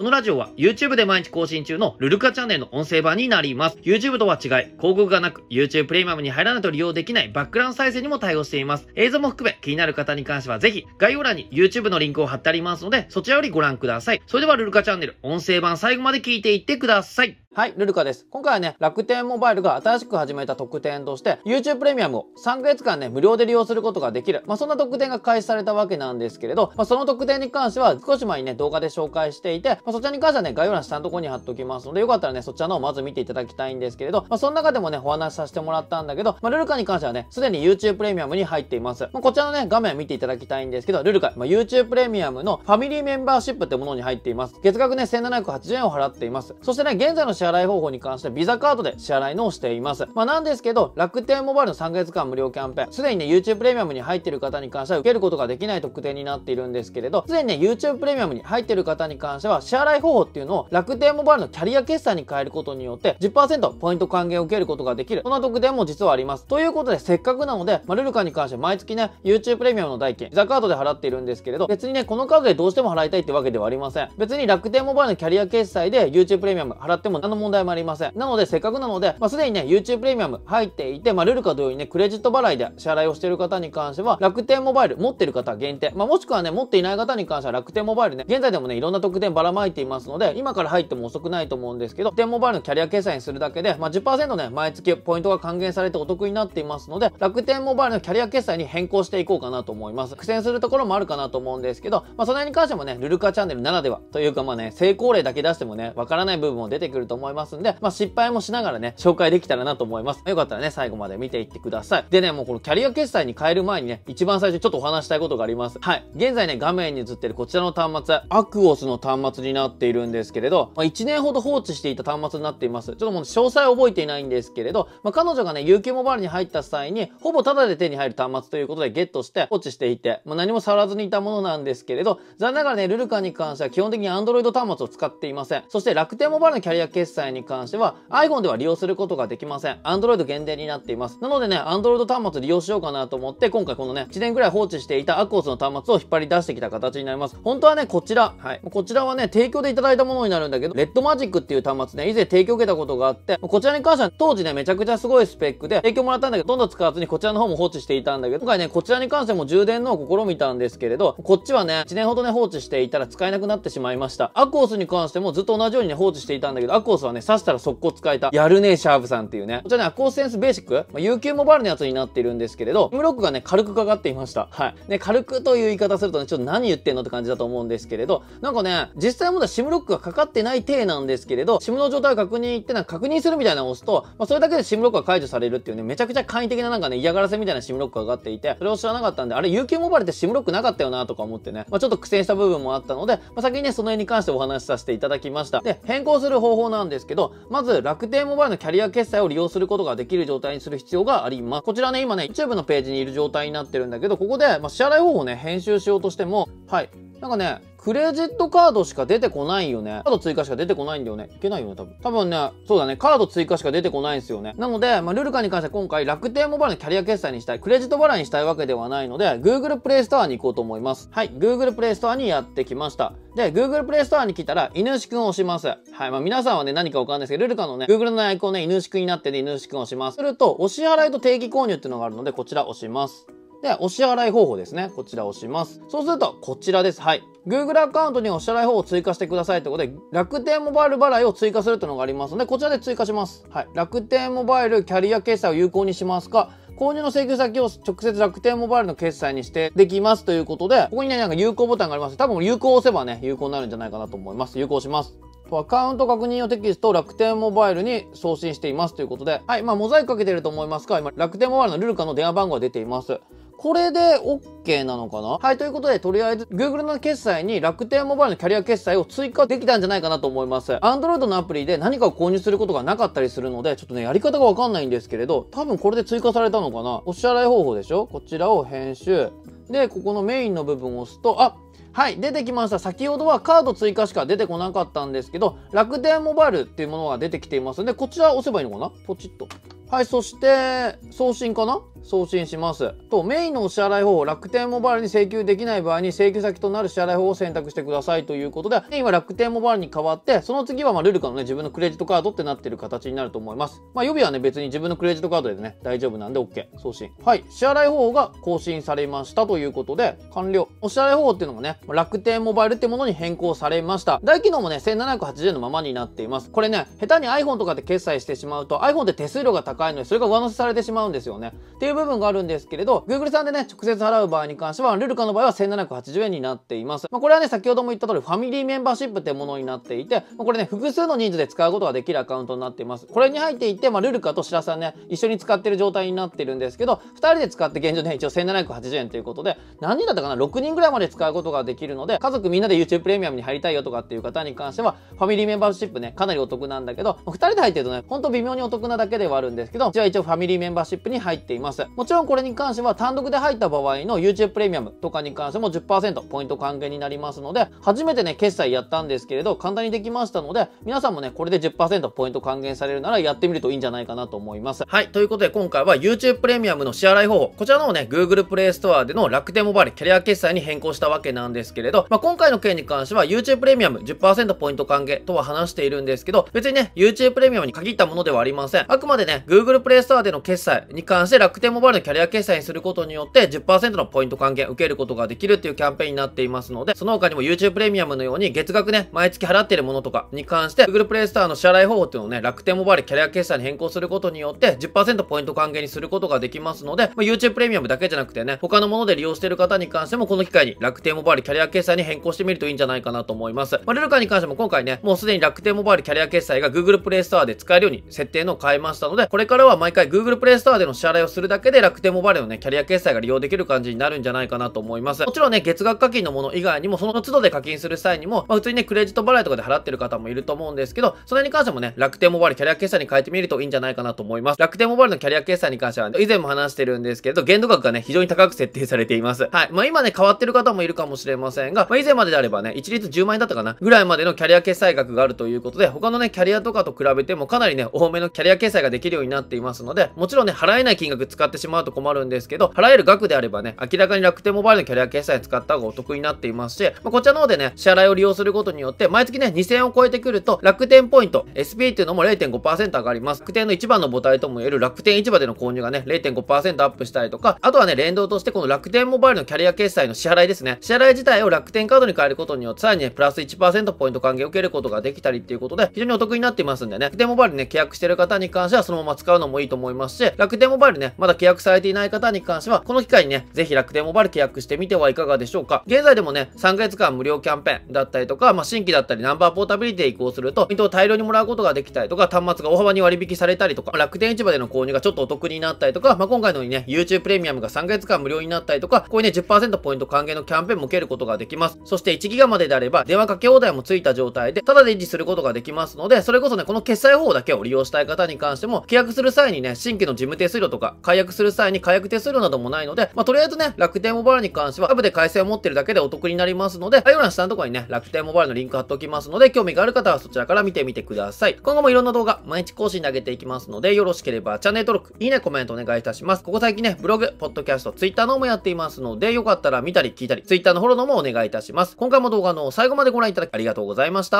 このラジオは YouTube で毎日更新中のルルカチャンネルの音声版になります。YouTube とは違い、広告がなく YouTube プレミアムに入らないと利用できないバックグラウンド再生にも対応しています。映像も含め気になる方に関してはぜひ概要欄に YouTube のリンクを貼ってありますのでそちらよりご覧ください。それではルルカチャンネル音声版最後まで聞いていってください。はい、ルルカです。今回はね、楽天モバイルが新しく始めた特典として、YouTube プレミアムを3ヶ月間ね、無料で利用することができる。まあ、そんな特典が開始されたわけなんですけれど、まあ、その特典に関しては少し前にね、動画で紹介していて、まあ、そちらに関してはね、概要欄下のところに貼っておきますので、よかったらね、そちらの方まず見ていただきたいんですけれど、まあ、その中でもね、お話しさせてもらったんだけど、まあ、ルルカに関してはね、すでに YouTube プレミアムに入っています。まあ、こちらのね、画面見ていただきたいんですけど、ルルカ、まあ、YouTube プレミアムのファミリーメンバーシップってものに入っています。月額ね、1780円を払っています。そしてね、現在の支払い方法に関してビザカードで支払いのをしています。まあなんですけど、楽天モバイルの3ヶ月間無料キャンペーン、すでにね、YouTube プレミアムに入ってる方に関しては受けることができない特典になっているんですけれど、すでにね、YouTube プレミアムに入ってる方に関しては、支払い方法っていうのを楽天モバイルのキャリア決済に変えることによって10%ポイント還元を受けることができる。そんな特典も実はあります。ということで、せっかくなので、まあ、ルルカに関して毎月ね、YouTube プレミアムの代金、ビザカードで払っているんですけれど、別にね、このカードでどうしても払いたいってわけではありません。別に楽天モバイルのキャリア決済で YouTube プレミアム払ってもの問題もありません。なので、せっかくなので、まあ、すでにね、YouTube プレミアム入っていて、まあ、ルルカ同様にね、クレジット払いで支払いをしている方に関しては、楽天モバイル持ってる方限定、まあ、もしくはね、持っていない方に関しては楽天モバイルね、現在でもね、いろんな特典ばらまいていますので、今から入っても遅くないと思うんですけど、楽天モバイルのキャリア決済にするだけで、まあ10%、ね、毎月ポイントが還元されてお得になっていますので、楽天モバイルのキャリア決済に変更していこうかなと思います。苦戦するところもあるかなと思うんですけど、まあ、その辺に関してもね、ルルカチャンネルならではというかまあね、成功例だけ出してもね、わからない部分も出てくると思思いますんで、まあ、失敗もしながらね、紹介できたらなと思います。よかったらね、最後まで見ていってください。でね、もうこのキャリア決済に変える前にね、一番最初ちょっとお話したいことがあります。はい。現在ね、画面に映ってるこちらの端末、アクオスの端末になっているんですけれど、まあ、1年ほど放置していた端末になっています。ちょっともう詳細覚えていないんですけれど、まあ、彼女がね、UQ モバイルに入った際に、ほぼタダで手に入る端末ということでゲットして放置していて、まあ、何も触らずにいたものなんですけれど、残念ながらね、ルルカに関しては基本的に Android 端末を使っていません。そして楽天モバイルのキャリア決済に関しては iPhone では利用することができません。Android 限定になっています。なのでね、Android 端末利用しようかなと思って、今回このね、1年ぐらい放置していたアクオスの端末を引っ張り出してきた形になります。本当はね、こちら、はい。こちらはね、提供でいただいたものになるんだけど、レッドマジックっていう端末ね、以前提供受けたことがあって、こちらに関しては当時ね、めちゃくちゃすごいスペックで、提供もらったんだけど、どんどん使わずにこちらの方も放置していたんだけど、今回ね、こちらに関しても充電のを試みたんですけれど、こっちはね、1年ほどね、放置していたら使えなくなってしまいました。アクオスに関してもずっと同じようにね、放置していたんだけど、アクオスはね、刺したら速攻使えた。やるね、シャープさんっていうね。こちらね、アクオスセンスベーシック、まあ、UQ モバイルのやつになっているんですけれど、ムロックがね、軽くかかっていました。はい。ね、軽くという言い方するとね、ちょっと何言ってんのって感じだと思うんですけれど、なんかね、実際もだシムロックがかかってない体なんですけれど、シムの状態を確認ってな確認するみたいなのを押すと、まあ、それだけでシムロックが解除されるっていうね、めちゃくちゃ簡易的ななんかね、嫌がらせみたいなシムロックがかかっていて、それを知らなかったんで、あれ UQ モバイルってシムロックなかったよなとか思ってね、まあ、ちょっと苦戦した部分もあったので、まあ、先にね、その辺に関してお話しさせていただきました。で、変更する方法なんですけど、まず楽天モバイルのキャリア決済を利用することができる状態にする必要があります。こちらね、今ね、YouTube のページにいる状態になってるんだけど、ここで、まあ、支払い方法をね、編集しようとしても、はい。なんかね、クレジットカードしか出てこないよね。カード追加しか出てこないんだよね。いけないよね、多分。多分ね、そうだね、カード追加しか出てこないんですよね。なので、まあ、ルルカに関しては今回楽天モバイルのキャリア決済にしたい、クレジット払いにしたいわけではないので、Google Play Store に行こうと思います。はい、Google Play Store にやってきました。で、Google Play Store に来たら、犬牛くんを押します。はい、まあ皆さんはね、何かわかんないですけど、ルルカのね、Google のアイコンね、犬牛くんになってね、犬牛くんを押します。すると、お支払いと定期購入っていうのがあるので、こちら押します。で、お支払い方法ですね。こちらを押します。そうすると、こちらです。はい。Google アカウントにお支払い方法を追加してくださいということで、楽天モバイル払いを追加するというのがありますので、こちらで追加します。はい。楽天モバイルキャリア決済を有効にしますか購入の請求先を直接楽天モバイルの決済にしてできますということで、ここにね、なんか有効ボタンがあります。多分有効押せばね、有効になるんじゃないかなと思います。有効します。アカウント確認用テキスト楽天モバイルに送信していますということで、はい、まあ、モザイクかけてると思いますが、今、楽天モバイルのルルカの電話番号が出ています。これで OK なのかな？はい、ということで、とりあえず Google の決済に楽天モバイルのキャリア決済を追加できたんじゃないかなと思います。Android のアプリで何かを購入することがなかったりするので、ちょっとね、やり方がわかんないんですけれど、多分これで追加されたのかな？お支払い方法でしょ？こちらを編集。で、ここのメインの部分を押すと、あはい、出てきました。先ほどはカード追加しか出てこなかったんですけど、楽天モバイルっていうものが出てきていますので、こちら押せばいいのかな？ポチッと。はい、そして、送信かな？送信します。と、メインのお支払い方法、楽天モバイルに請求できない場合に請求先となる支払い方法を選択してくださいということで、今楽天モバイルに変わって、その次はまあルルカのね、自分のクレジットカードってなってる形になると思います。まあ予備はね、別に自分のクレジットカードでね、大丈夫なんで OK。送信。はい、支払い方法が更新されましたということで、完了。お支払い方法っていうのがね、楽天モバイルってものに変更されました。大機能もね、1780円のままになっています。これね、下手に iPhone とかで決済してしまうと、iPhone って手数料が高いので、それが上乗せされてしまうんですよね。っていう部分があるんですけれど、Google さんでね、直接払う場合に関しては、ルルカの場合は1780円になっています。まあ、これはね、先ほども言った通り、ファミリーメンバーシップってものになっていて、まあ、これね、複数の人数で使うことができるアカウントになっています。これに入っていて、まあ、ルルカと白さんね、一緒に使ってる状態になってるんですけど、2人で使って現状ね、一応1780円ということで、何人だったかな ?6 人ぐらいまで使うことができるので、家族みんなで YouTube プレミアムに入りたいよとかっていう方に関しては、ファミリーメンバーシップね、かなりお得なんだけど、2人で入ってるとね、ほんと微妙にお得なだけではあるんですけど、じゃあ一応ファミリーメンバーシップに入っています。もちろんこれに関しては単独で入った場合の YouTube プレミアムとかに関しても10%ポイント還元になりますので、初めてね、決済やったんですけれど、簡単にできましたので、皆さんもね、これで10%ポイント還元されるならやってみるといいんじゃないかなと思います。はい。ということで、今回は YouTube プレミアムの支払い方法、こちらのをね、Google プレイストアでの楽天モバイルキャリア決済に変更したわけなんですけれど、まあ、今回の件に関しては YouTube プレミアム10%ポイント還元とは話しているんですけど、別にね、YouTube プレミアムに限ったものではありません。あくまでね、Google プレイストアでの決済に関して楽天モバイルのキャリア決済にすることによって10%のポイント還元受けることができるっていうキャンペーンになっていますので、その他にも YouTube プレミアムのように月額ね、毎月払っているものとかに関して Google プレイストアの支払い方法っていうのをね、楽天モバイルキャリア決済に変更することによって10%ポイント還元にすることができますので、まあ、YouTube プレミアムだけじゃなくてね、他のもので利用してる方に関してもこの機会に楽天モバイルキャリア決済に変更してみるといいんじゃないかなと思います。まあ、ルルカに関しても今回ね、もうすでに楽天モバイルキャリア決済が Google プレイストアで使えるように設定のを変えましたので、これからは毎回 Google プレイストアでの支払いをするだけけで楽天モバイルのね、キャリア決済が利用できる感じになるんじゃないかなと思います。もちろんね、月額課金のもの以外にも、その都度で課金する際にも、まあ、普通にね、クレジット払いとかで払ってる方もいると思うんですけど、それに関してもね、楽天モバイルキャリア決済に変えてみるといいんじゃないかなと思います。楽天モバイルのキャリア決済に関しては、以前も話してるんですけど、限度額がね、非常に高く設定されています。はい。まあ今ね、変わってる方もいるかもしれませんが、まあ以前までであればね、一律10万円だったかなぐらいまでのキャリア決済額があるということで、他のね、キャリアとかと比べてもかなりね、多めのキャリア決済ができるようになっていますので、もちろんね、払えない金額使っててしまうと困るんですけど、払える額であればね、明らかに楽天モバイルのキャリア決済使った方がお得になっていますし、まあ、こちらの方でね、支払いを利用することによって、毎月ね、2000円を超えてくると、楽天ポイント、SP っていうのも0.5%上がります。楽天の一番の母体とも言える楽天市場での購入がね、0.5%アップしたりとか、あとはね、連動としてこの楽天モバイルのキャリア決済の支払いですね。支払い自体を楽天カードに変えることによって、さらにね、プラス1%ポイント還元を受けることができたりっていうことで、非常にお得になっていますんでね、楽天モバイルね、契約してる方に関してはそのまま使うのもいいと思いますし、楽天モバイルね、まだ契約されていない方に関しては、この機会にね、ぜひ楽天モバイル契約してみてはいかがでしょうか。現在でもね、3ヶ月間無料キャンペーンだったりとか、まあ、新規だったりナンバーポータビリティ移行すると、ポイントを大量にもらうことができたりとか、端末が大幅に割引されたりとか、楽天市場での購入がちょっとお得になったりとか、まあ、今回のようにね、YouTube プレミアムが3ヶ月間無料になったりとか、こういうね、10%ポイント還元のキャンペーンも受けることができます。そして1ギガまでであれば、電話かけ放題もついた状態で、ただで維持することができますので、それこそね、この決済方法だけを利用したい方に関しても、契約する際にね、新規の事務手数料とか、解約する際に解約手数料などもないので、まあ、とりあえずね、楽天モバイルに関しては、アブで回線を持ってるだけでお得になりますので、概要欄下のところにね、楽天モバイルのリンク貼っておきますので、興味がある方はそちらから見てみてください。今後もいろんな動画、毎日更新で上げていきますので、よろしければチャンネル登録、いいね、コメントお願いいたします。ここ最近ね、ブログ、ポッドキャスト、ツイッターの方もやっていますので、よかったら見たり聞いたり、ツイッターのフォローのもお願いいたします。今回も動画の最後までご覧いただきありがとうございました。